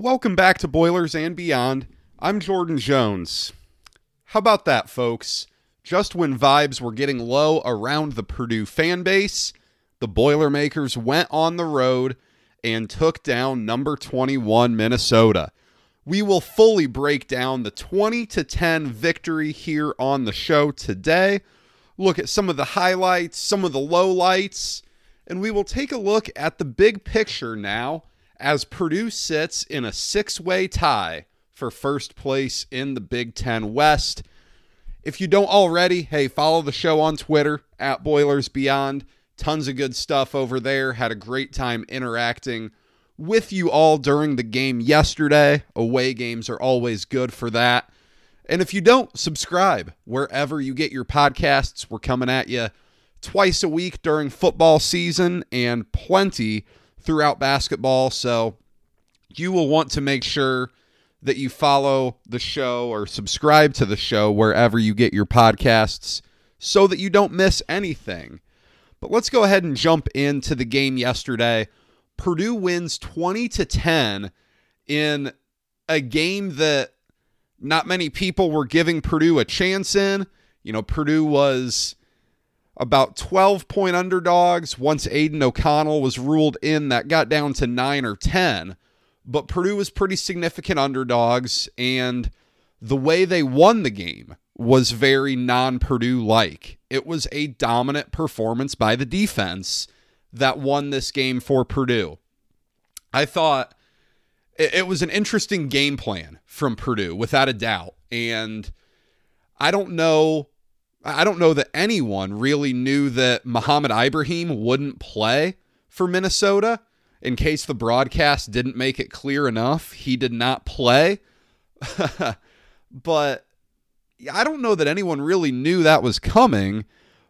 Welcome back to Boilers and Beyond. I'm Jordan Jones. How about that, folks? Just when vibes were getting low around the Purdue fan base, the Boilermakers went on the road and took down number 21 Minnesota. We will fully break down the 20 to 10 victory here on the show today. Look at some of the highlights, some of the lowlights, and we will take a look at the big picture now as Purdue sits in a six way tie for first place in the Big Ten West. If you don't already, hey, follow the show on Twitter at Boilers Beyond. Tons of good stuff over there. Had a great time interacting with you all during the game yesterday. Away games are always good for that. And if you don't, subscribe wherever you get your podcasts. We're coming at you twice a week during football season and plenty throughout basketball. So you will want to make sure that you follow the show or subscribe to the show wherever you get your podcasts so that you don't miss anything. But let's go ahead and jump into the game yesterday. Purdue wins 20 to 10 in a game that not many people were giving Purdue a chance in. You know, Purdue was about 12 point underdogs. Once Aidan O'Connell was ruled in, that got down to 9 or 10. But Purdue was pretty significant underdogs, and the way they won the game was very non Purdue like. It was a dominant performance by the defense that won this game for Purdue. I thought it, was an interesting game plan from Purdue, without a doubt. And I don't know. I don't know that anyone really knew that Mohamed Ibrahim wouldn't play for Minnesota. In case the broadcast didn't make it clear enough, he did not play. but I don't know that anyone really knew that was coming,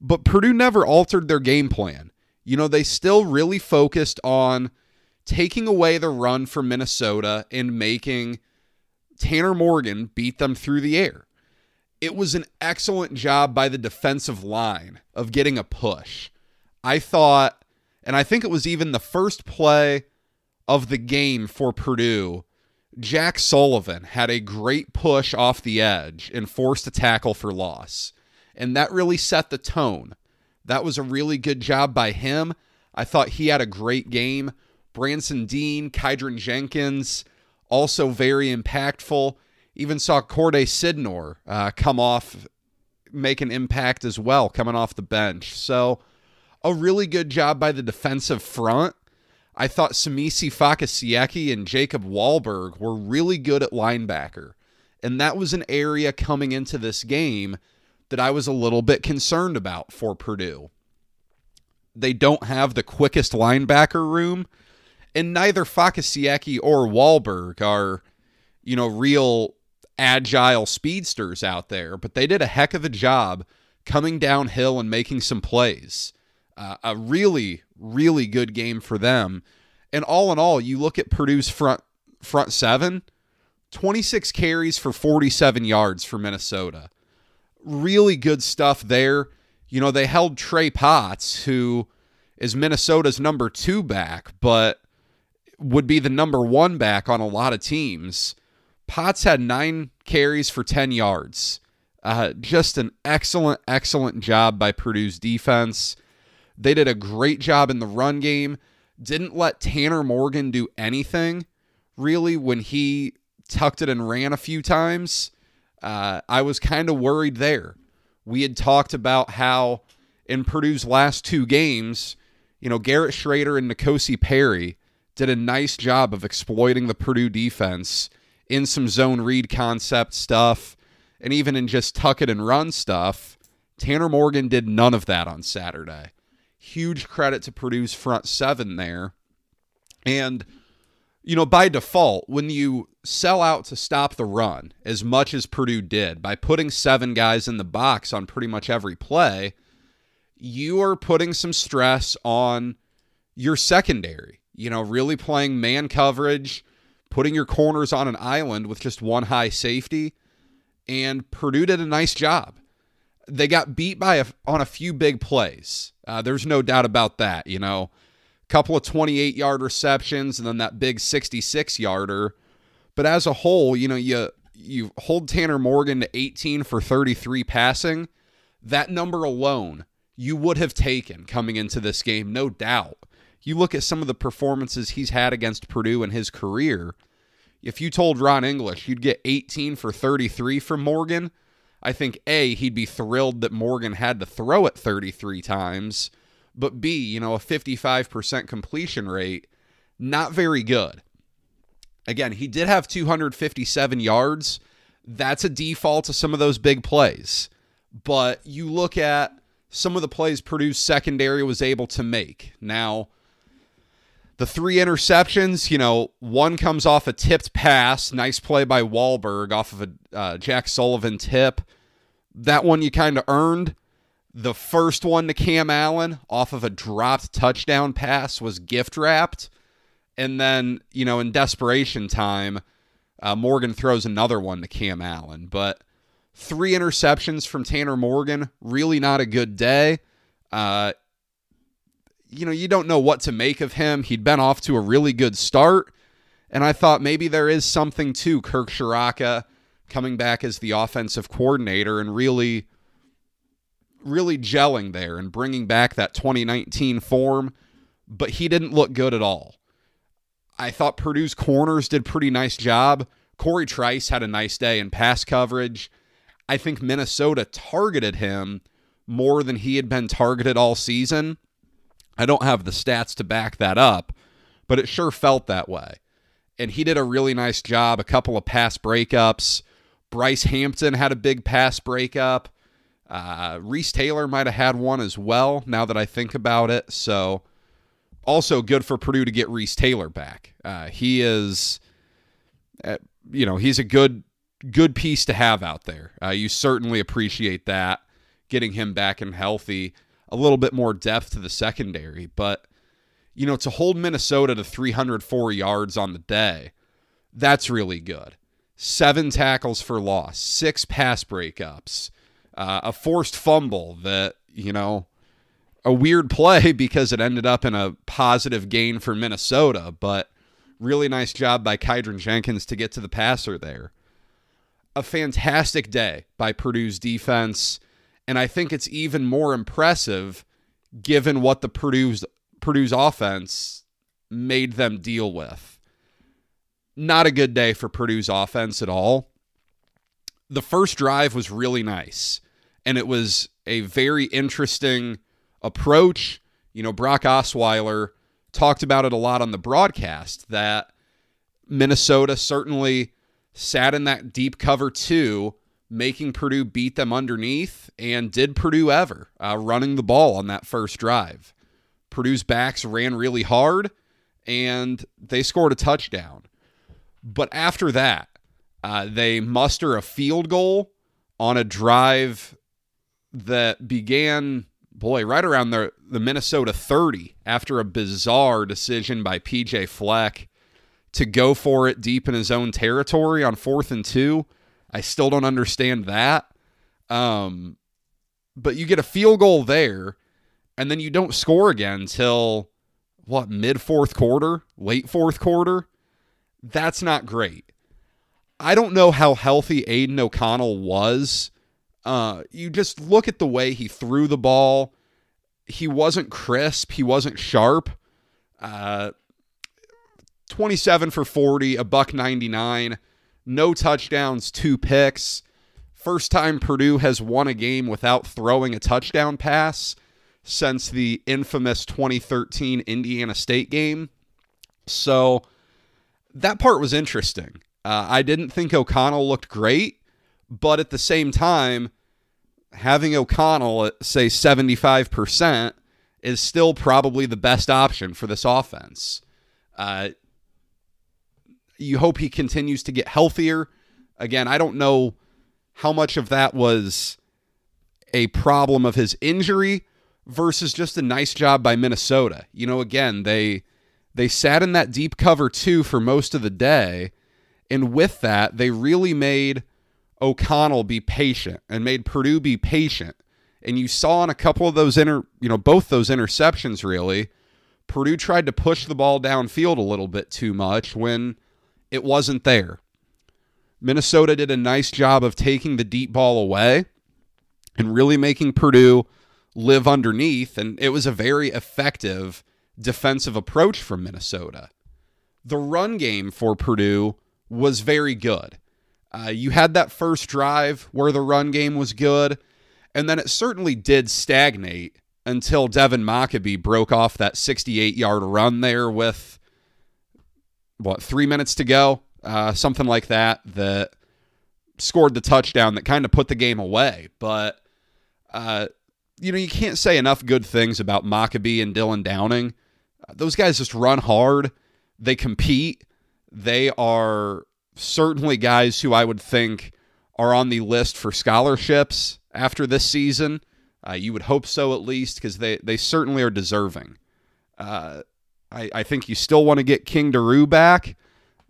but Purdue never altered their game plan. You know, they still really focused on taking away the run from Minnesota and making Tanner Morgan beat them through the air. It was an excellent job by the defensive line of getting a push. I thought, and I think it was even the first play of the game for Purdue. Jack Sullivan had a great push off the edge and forced a tackle for loss. And that really set the tone. That was a really good job by him. I thought he had a great game. Branson Deen, Kydran Jenkins, also very impactful. Even saw Khordae Sydnor uh, come off, make an impact as well, coming off the bench. So, a really good job by the defensive front. I thought Semisi Fakasiieiki and Jacob Wahlberg were really good at linebacker. And that was an area coming into this game that I was a little bit concerned about for Purdue. They don't have the quickest linebacker room and neither Fakasiieiki or Wahlberg are, you know, real agile speedsters out there, but they did a heck of a job coming downhill and making some plays. Uh, a really, really good game for them. And all in all, you look at Purdue's front front seven, 26 carries for 47 yards for Minnesota. Really good stuff there. You know, they held Trey Potts, who is Minnesota's number two back, but would be the number one back on a lot of teams. Potts had nine carries for 10 yards. Uh, just an excellent, excellent job by Purdue's defense. They did a great job in the run game. Didn't let Tanner Morgan do anything really when he tucked it and ran a few times. Uh, I was kind of worried there. We had talked about how in Purdue's last two games, you know, Garrett Shrader and N'Kosi Perry did a nice job of exploiting the Purdue defense in some zone read concept stuff and even in just tuck it and run stuff. Tanner Morgan did none of that on Saturday. Huge credit to Purdue's front seven there. And, you know, by default, when you sell out to stop the run as much as Purdue did by putting seven guys in the box on pretty much every play, you are putting some stress on your secondary you know, really playing man coverage, putting your corners on an island with just one high safety. And Purdue did a nice job. They got beat by a, on a few big plays. Uh, there's no doubt about that. You know, a couple of 28 yard receptions and then that big 66 yarder But as a whole, you know, you you hold Tanner Morgan to 18 for 33 passing. That number alone you would have taken coming into this game, no doubt. You look at some of the performances he's had against Purdue in his career. If you told Ron English you'd get 18 for 33 from Morgan, I think A, he'd be thrilled that Morgan had to throw it 33 times, but B, you know, a 55% completion rate, not very good. Again, he did have 257 yards. That's a default to some of those big plays. But you look at some of the plays Purdue's secondary was able to make. Now, the three interceptions, you know, one comes off a tipped pass. Nice play by Wahlberg off of a uh, Jack Sullivan tip. That one you kind of earned. The first one to Cam Allen off of a dropped touchdown pass was gift wrapped. And then, you know, in desperation time, uh, Morgan throws another one to Cam Allen. But three interceptions from Tanner Morgan, really not a good day. Uh, you know, you don't know what to make of him. He'd been off to a really good start. And I thought maybe there is something to Kirk Ciarrocca coming back as the offensive coordinator and really, really gelling there and bringing back that 2019 form. But he didn't look good at all. I thought Purdue's corners did pretty nice job. Corey Trice had a nice day in pass coverage. I think Minnesota targeted him more than he had been targeted all season. I don't have the stats to back that up, but it sure felt that way. And he did a really nice job, a couple of pass breakups. Bryce Hampton had a big pass breakup. Uh, Reese Taylor might have had one as well, now that I think about it. So also good for Purdue to get Reese Taylor back. Uh, he is, uh, you know, he's a good good piece to have out there. Uh, you certainly appreciate that getting him back and healthy, a little bit more depth to the secondary, but you know, to hold Minnesota to 304 yards on the day, that's really good. Seven tackles for loss, six pass breakups, uh, a forced fumble that, you know, a weird play because it ended up in a positive gain for Minnesota, but really nice job by Kydran Jenkins to get to the passer there. A fantastic day by Purdue's defense, and I think it's even more impressive given what the Purdue's Purdue's offense made them deal with. Not a good day for Purdue's offense at all. The first drive was really nice, and it was a very interesting approach. You know, Brock Osweiler talked about it a lot on the broadcast that Minnesota certainly sat in that deep cover two, making Purdue beat them underneath, and did Purdue ever uh, running the ball on that first drive. Purdue's backs ran really hard and they scored a touchdown. But after that, uh, they muster a field goal on a drive that began boy, right around the, the Minnesota 30 after a bizarre decision by PJ Fleck to go for it deep in his own territory on fourth and two. I still don't understand that. Um, but you get a field goal there, and then you don't score again until what, mid fourth quarter, late fourth quarter? That's not great. I don't know how healthy Aidan O'Connell was uh, you just look at the way he threw the ball. He wasn't crisp. He wasn't sharp. Uh, 27 for 40, a buck 99, no touchdowns, two picks. First time Purdue has won a game without throwing a touchdown pass since the infamous 2013 Indiana State game. So that part was interesting. Uh, I didn't think O'Connell looked great. But at the same time, having O'Connell at, say, 75% is still probably the best option for this offense. Uh, you hope he continues to get healthier. Again, I don't know how much of that was a problem of his injury versus just a nice job by Minnesota. You know, again, they they sat in that deep cover 2 for most of the day, and with that, they really made O'Connell be patient and made Purdue be patient. And you saw in a couple of those inter, you know, both those interceptions really, Purdue tried to push the ball downfield a little bit too much when it wasn't there. Minnesota did a nice job of taking the deep ball away and really making Purdue live underneath. And it was a very effective defensive approach from Minnesota. The run game for Purdue was very good. Uh, you had that first drive where the run game was good, and then it certainly did stagnate until Devin Mockobee broke off that 68 yard run there with what three minutes to go, uh, something like that, that scored the touchdown that kind of put the game away. But uh, you know, you can't say enough good things about Mockobee and Dylan Downing. Uh, those guys just run hard. They compete. They are certainly guys who I would think are on the list for scholarships after this season. Uh, you would hope so, at least, because they, they certainly are deserving. Uh, I, I think you still want to get King Doerue back.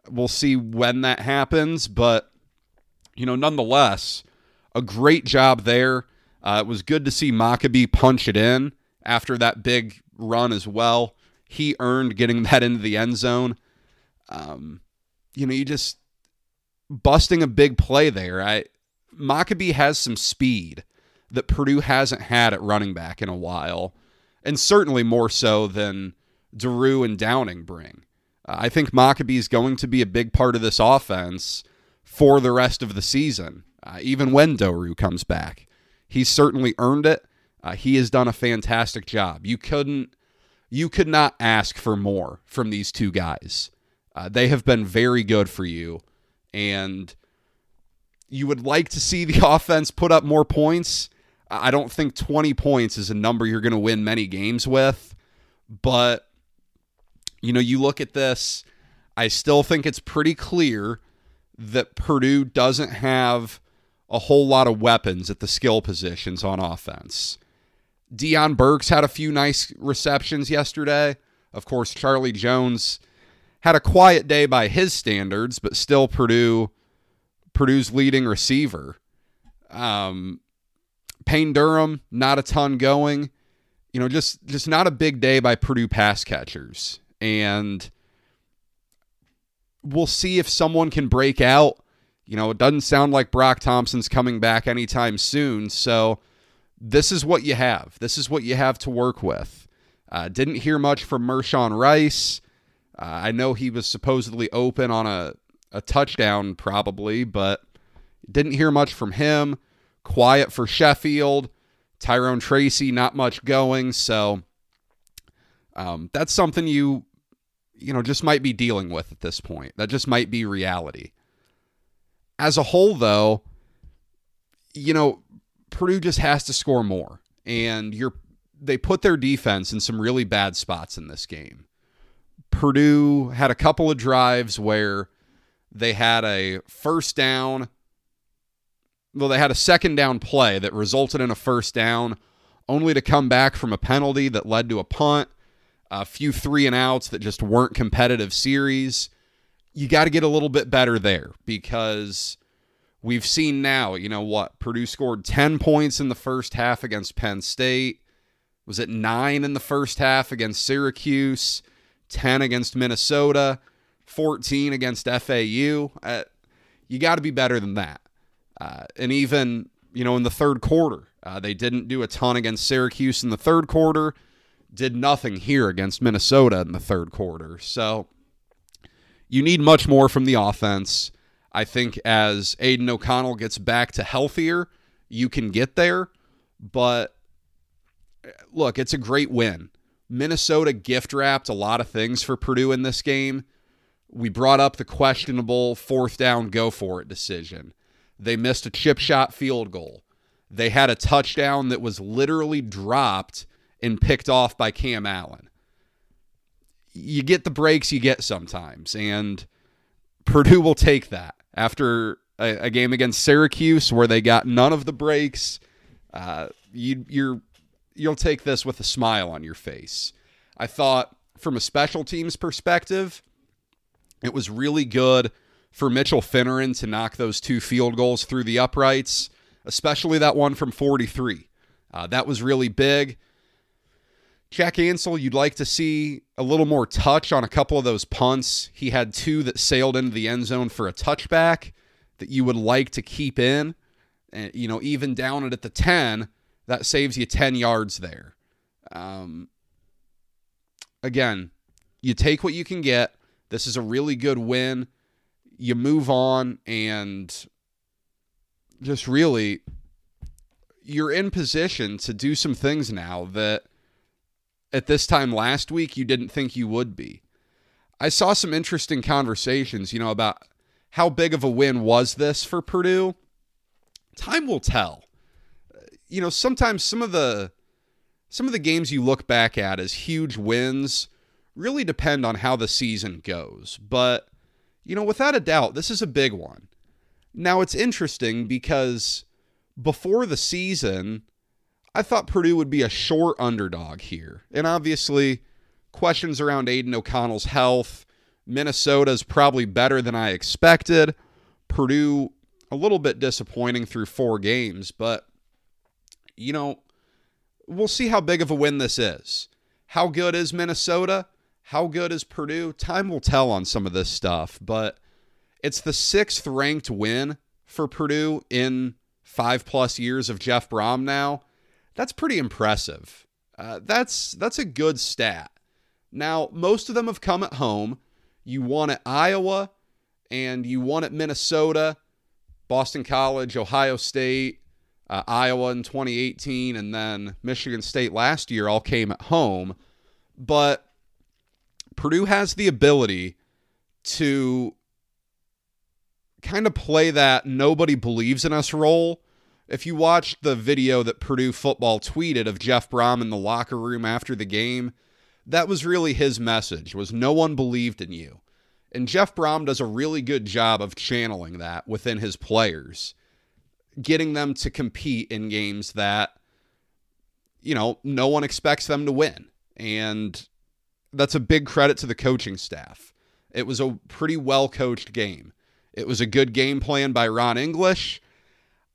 We'll see when that happens, but you know, nonetheless, a great job there. Uh, it was good to see Mockobee punch it in after that big run as well. He earned getting that into the end zone. Um, you know, you just busting a big play there. I Mockobee has some speed that Purdue hasn't had at running back in a while, and certainly more so than Doerue and Downing bring. Uh, I think Mockobee is going to be a big part of this offense for the rest of the season, uh, even when Doerue comes back. He's certainly earned it. Uh, he has done a fantastic job. You couldn't, you could not ask for more from these two guys. Uh, they have been very good for you, and you would like to see the offense put up more points. I don't think 20 points is a number you're going to win many games with, but you know, you look at this, I still think it's pretty clear that Purdue doesn't have a whole lot of weapons at the skill positions on offense. Deion Burks had a few nice receptions yesterday. Of course, Charlie Jones had a quiet day by his standards, but still Purdue Purdue's leading receiver. Um, Payne Durham, not a ton going. You know, just just not a big day by Purdue pass catchers and we'll see if someone can break out. You know, it doesn't sound like Broc Thompson's coming back anytime soon. So this is what you have. This is what you have to work with. Uh, didn't hear much from Mershawn Rice. Uh, I know he was supposedly open on a, a touchdown, probably, but didn't hear much from him. Quiet for Sheffield. Tyrone Tracy, not much going. So um, that's something you you know, just might be dealing with at this point. That just might be reality. As a whole, though, you know, Purdue just has to score more. And you're they put their defense in some really bad spots in this game. Purdue had a couple of drives where they had a first down. Well, they had a second down play that resulted in a first down, only to come back from a penalty that led to a punt a few three and outs that just weren't competitive series. You got to get a little bit better there because we've seen now, you know what? Purdue scored 10 points in the first half against Penn State. Was it nine in the first half against Syracuse? 10 against Minnesota? 14 against FAU? Uh, you got to be better than that. Uh, and even, you know, in the third quarter, uh, they didn't do a ton against Syracuse in the third quarter did nothing here against Minnesota in the third quarter. So you need much more from the offense. I think as Aidan O'Connell gets back to healthier, you can get there. But look, it's a great win. Minnesota gift wrapped a lot of things for Purdue in this game. We brought up the questionable fourth down, go for it decision. They missed a chip shot field goal. They had a touchdown that was literally dropped and picked off by Cam Allen. You get the breaks you get sometimes, and Purdue will take that after a, a game against Syracuse where they got none of the breaks. Uh, you, you're you'll take this with a smile on your face. I thought from a special teams perspective, it was really good for Mitchell Fineran to knock those two field goals through the uprights, especially that one from 43. Uh, that was really big. Jack Ansell, you'd like to see a little more touch on a couple of those punts. He had two that sailed into the end zone for a touchback that you would like to keep in, and you know, even down it at the 10, that saves you 10 yards there. Um, again, you take what you can get. This is a really good win. You move on and just really you're in position to do some things now that at this time last week you didn't think you would be. I saw some interesting conversations, you know, about how big of a win was this for Purdue. Time will tell. You know, sometimes some of the some of the games you look back at as huge wins really depend on how the season goes. But, you know, without a doubt, this is a big one. Now, it's interesting because before the season, I thought Purdue would be a short underdog here. And obviously, questions around Aidan O'Connell's health. Minnesota's probably better than I expected. Purdue, a little bit disappointing through four games, but, you know, we'll see how big of a win this is. How good is Minnesota? How good is Purdue? Time will tell on some of this stuff, but it's the sixth ranked win for Purdue in five plus years of Jeff Brohm now. That's pretty impressive. Uh, that's that's a good stat. Now, most of them have come at home. You won at Iowa and you won at Minnesota, Boston College, Ohio State, uh, Iowa in 2018, and then Michigan State last year all came at home. But Purdue has the ability to kind of play that nobody believes in us role. If you watched the video that Purdue football tweeted of Jeff Brohm in the locker room after the game, that was really his message was no one believed in you. And Jeff Brohm does a really good job of channeling that within his players, getting them to compete in games that you know, no one expects them to win. And that's a big credit to the coaching staff. It was a pretty well coached game. It was a good game plan by Ron English.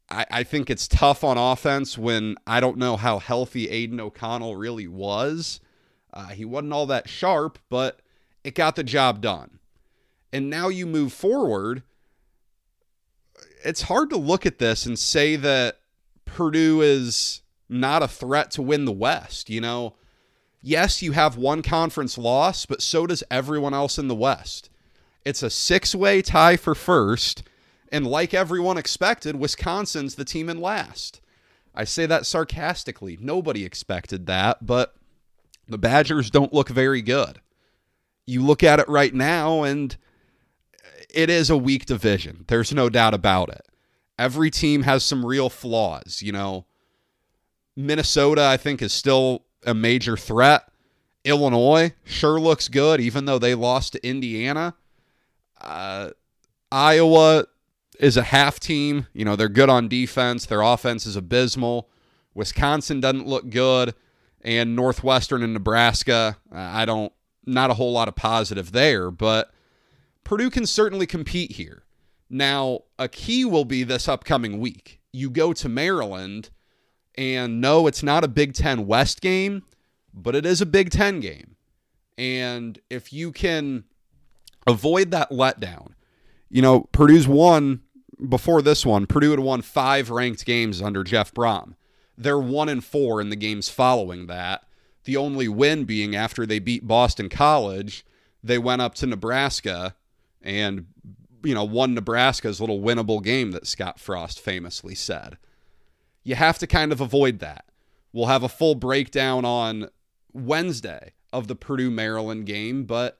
I, I think it's tough on offense when I don't know how healthy Aidan O'Connell really was. Uh, he wasn't all that sharp, but it got the job done. And now you move forward. It's hard to look at this and say that Purdue is not a threat to win the West. You know, yes, you have one conference loss, but so does everyone else in the West. It's a six way tie for first. And like everyone expected, Wisconsin's the team in last. I say that sarcastically. Nobody expected that, but the Badgers don't look very good. You look at it right now, and it is a weak division. There's no doubt about it. Every team has some real flaws. You know, Minnesota, I think, is still a major threat. Illinois sure looks good, even though they lost to Indiana. Uh, Iowa is a half team. You know, they're good on defense. Their offense is abysmal. Wisconsin doesn't look good. And Northwestern and Nebraska, I don't, not a whole lot of positive there, but Purdue can certainly compete here. Now, a key will be this upcoming week. You go to Maryland, and no, it's not a Big Ten West game, but it is a Big Ten game. And if you can avoid that letdown. You know, Purdue's won before this one. Purdue had won five ranked games under Jeff Brohm. They're one and four in the games following that. The only win being after they beat Boston College, they went up to Nebraska and you know won Nebraska's little winnable game that Scott Frost famously said. You have to kind of avoid that. We'll have a full breakdown on Wednesday of the Purdue Maryland game, but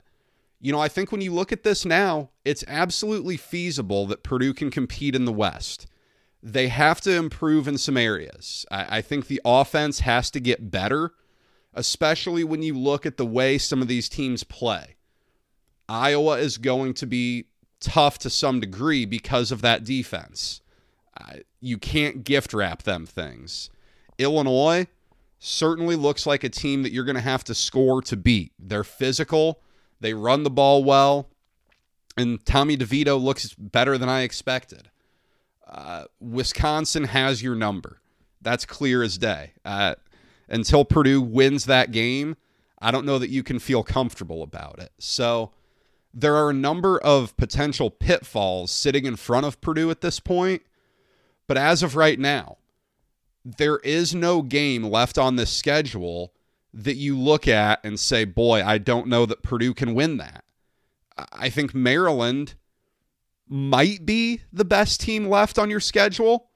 you know, I think when you look at this now, it's absolutely feasible that Purdue can compete in the West. They have to improve in some areas. I, I, think the offense has to get better, especially when you look at the way some of these teams play. Iowa is going to be tough to some degree because of that defense. Uh, you can't gift wrap them things. Illinois certainly looks like a team that you're going to have to score to beat. They're physical they run the ball well, and Tommy DeVito looks better than I expected. Uh, Wisconsin has your number. That's clear as day. Uh, until Purdue wins that game, I don't know that you can feel comfortable about it. So there are a number of potential pitfalls sitting in front of Purdue at this point. But as of right now, there is no game left on this schedule that you look at and say, boy, I don't know that Purdue can win that. I think Maryland might be the best team left on your schedule.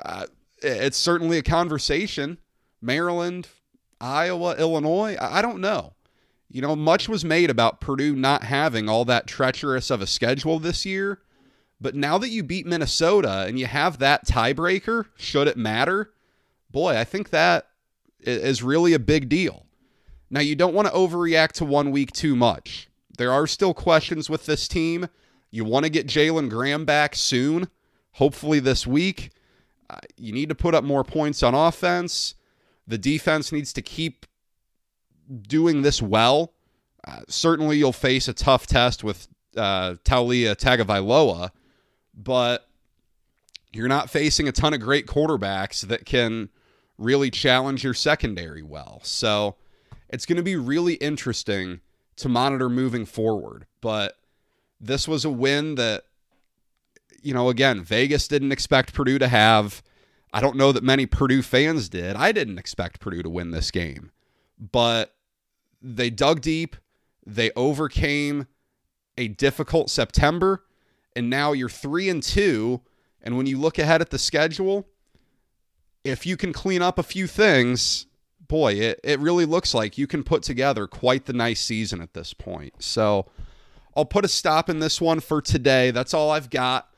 Uh, it's certainly a conversation. Maryland, Iowa, Illinois, I don't know. You know, much was made about Purdue not having all that treacherous of a schedule this year. But now that you beat Minnesota and you have that tiebreaker, should it matter, boy, I think that is really a big deal. Now, you don't want to overreact to one week too much. There are still questions with this team. You want to get Jalen Graham back soon, hopefully this week. Uh, you need to put up more points on offense. The defense needs to keep doing this well. Uh, certainly, you'll face a tough test with uh, Taulia Tagovailoa, but you're not facing a ton of great quarterbacks that can really challenge your secondary well. So it's going to be really interesting to monitor moving forward. But this was a win that, you know, again, Vegas didn't expect Purdue to have. I don't know that many Purdue fans did. I didn't expect Purdue to win this game, but they dug deep. They overcame a difficult September, and now you're three and two. And when you look ahead at the schedule, if you can clean up a few things, boy, it, it really looks like you can put together quite the nice season at this point. So I'll put a stop in this one for today. That's all I've got.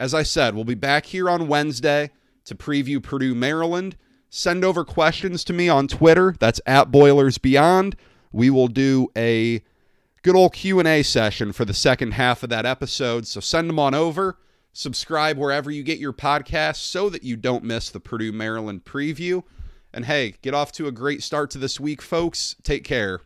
As I said, we'll be back here on Wednesday to preview Purdue, Maryland. Send over questions to me on Twitter. That's at Boilers Beyond. We will do a good old Q&A session for the second half of that episode. So send them on over. Subscribe wherever you get your podcasts so that you don't miss the Purdue Maryland preview. And hey, get off to a great start to this week, folks. Take care.